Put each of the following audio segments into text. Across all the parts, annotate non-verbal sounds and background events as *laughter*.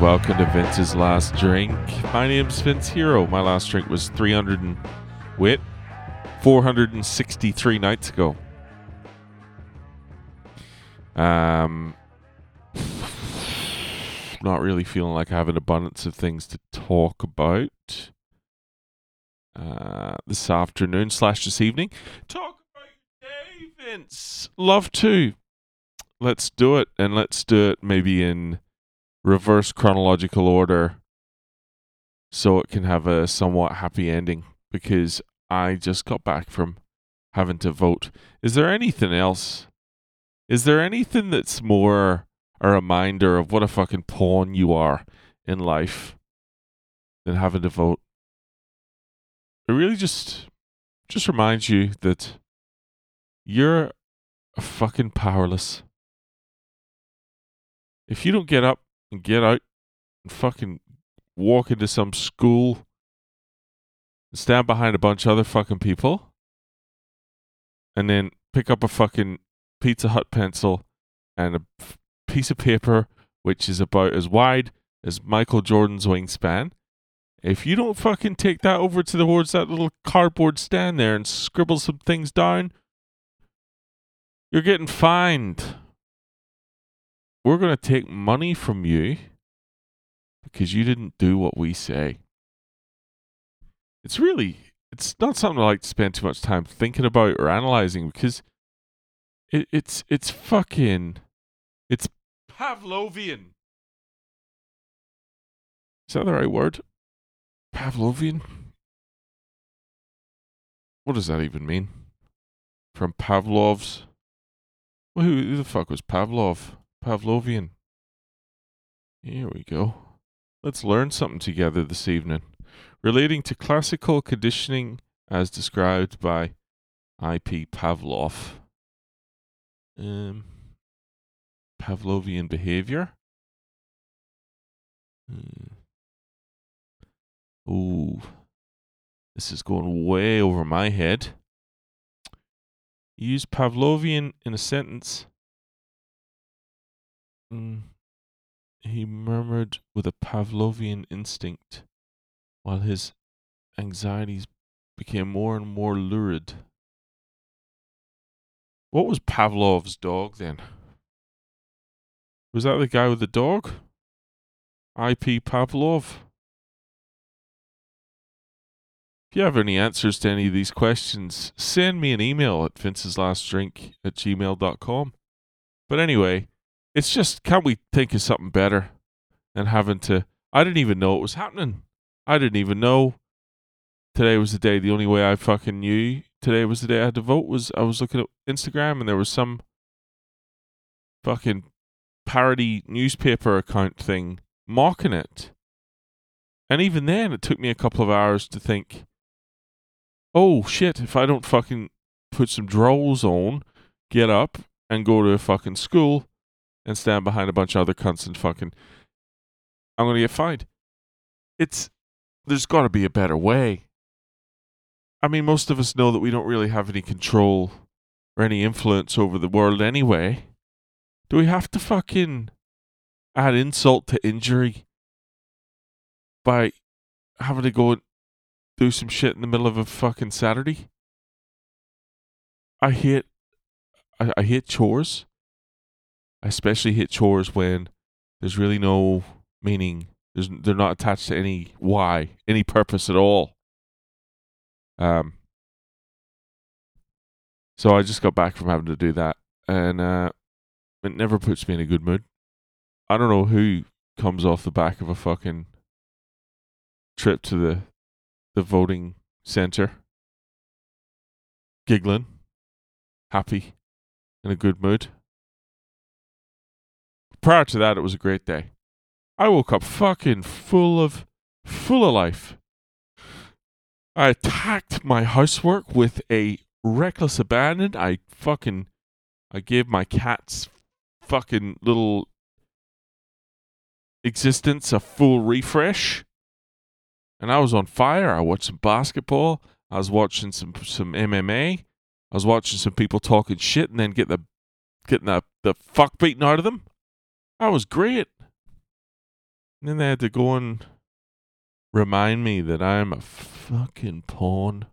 welcome to Vince's Last Drink. My name's Vince Hero. My last drink was 300 and wait, 463 nights ago. Um, *sighs* not really feeling like I have an abundance of things to talk about. Uh, this afternoon slash this evening. Talk about day, Vince. Love to. Let's do it, and let's do it maybe in reverse chronological order so it can have a somewhat happy ending because I just got back from having to vote. Is there anything else? Is there anything that's more a reminder of what a fucking pawn you are in life than having to vote? It really just just reminds you that you're fucking powerless. If you don't get up and get out and fucking walk into some school and stand behind a bunch of other fucking people and then pick up a fucking Pizza Hut pencil and a piece of paper which is about as wide as Michael Jordan's wingspan. If you don't fucking take that over to the towards that little cardboard stand there and scribble some things down, you're getting fined we're going to take money from you because you didn't do what we say. It's really, it's not something I like to spend too much time thinking about or analyzing because it, it's, it's fucking, it's Pavlovian. Is that the right word? Pavlovian? What does that even mean? From Pavlov's? Well, who, who the fuck was Pavlov? Pavlovian. Here we go. Let's learn something together this evening relating to classical conditioning as described by I.P. Pavlov. Um, Pavlovian behavior. Hmm. Ooh, this is going way over my head. Use Pavlovian in a sentence Mm. He murmured with a Pavlovian instinct, while his anxieties became more and more lurid. What was Pavlov's dog then? Was that the guy with the dog? I.P. Pavlov? If you have any answers to any of these questions, send me an email at vinceslastdrink at gmail.com. But anyway, it's just can't we think of something better than having to I didn't even know it was happening. I didn't even know today was the day. The only way I fucking knew today was the day I had to vote was I was looking at Instagram and there was some fucking parody newspaper account thing mocking it. And even then it took me a couple of hours to think, oh shit, if I don't fucking put some drawers on, get up and go to a fucking school, and stand behind a bunch of other cunts and fucking I'm gonna get fined. It's there's gotta be a better way. I mean most of us know that we don't really have any control or any influence over the world anyway. Do we have to fucking add insult to injury by having to go and do some shit in the middle of a fucking Saturday? I hate I, I hate chores. I especially hate chores when there's really no meaning. There's, they're not attached to any why, any purpose at all. Um. So I just got back from having to do that, and uh, it never puts me in a good mood. I don't know who comes off the back of a fucking trip to the the voting center, giggling, happy, in a good mood prior to that, it was a great day. I woke up fucking full of, full of life. I attacked my housework with a reckless abandon. I fucking, I gave my cat's fucking little existence a full refresh. And I was on fire. I watched some basketball. I was watching some some MMA. I was watching some people talking shit and then get the getting the, the fuck beaten out of them. That was great. And then they had to go and remind me that I'm a fucking pawn.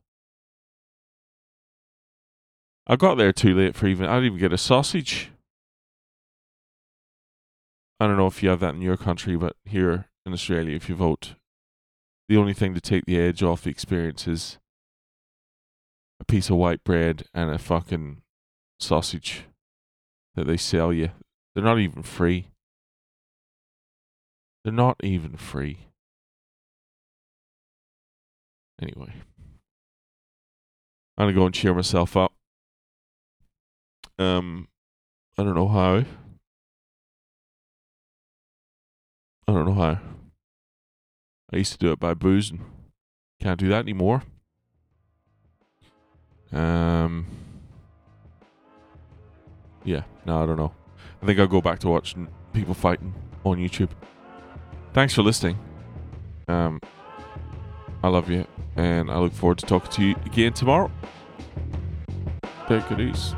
I got there too late for even. I didn't even get a sausage. I don't know if you have that in your country, but here in Australia, if you vote, the only thing to take the edge off the experience is a piece of white bread and a fucking sausage that they sell you. They're not even free. They're not even free. Anyway, I'm gonna go and cheer myself up. Um, I don't know how. I don't know how. I used to do it by boozing. Can't do that anymore. Um. Yeah, no, I don't know. I think I'll go back to watching people fighting on YouTube. Thanks for listening. Um, I love you, and I look forward to talking to you again tomorrow. Take it easy.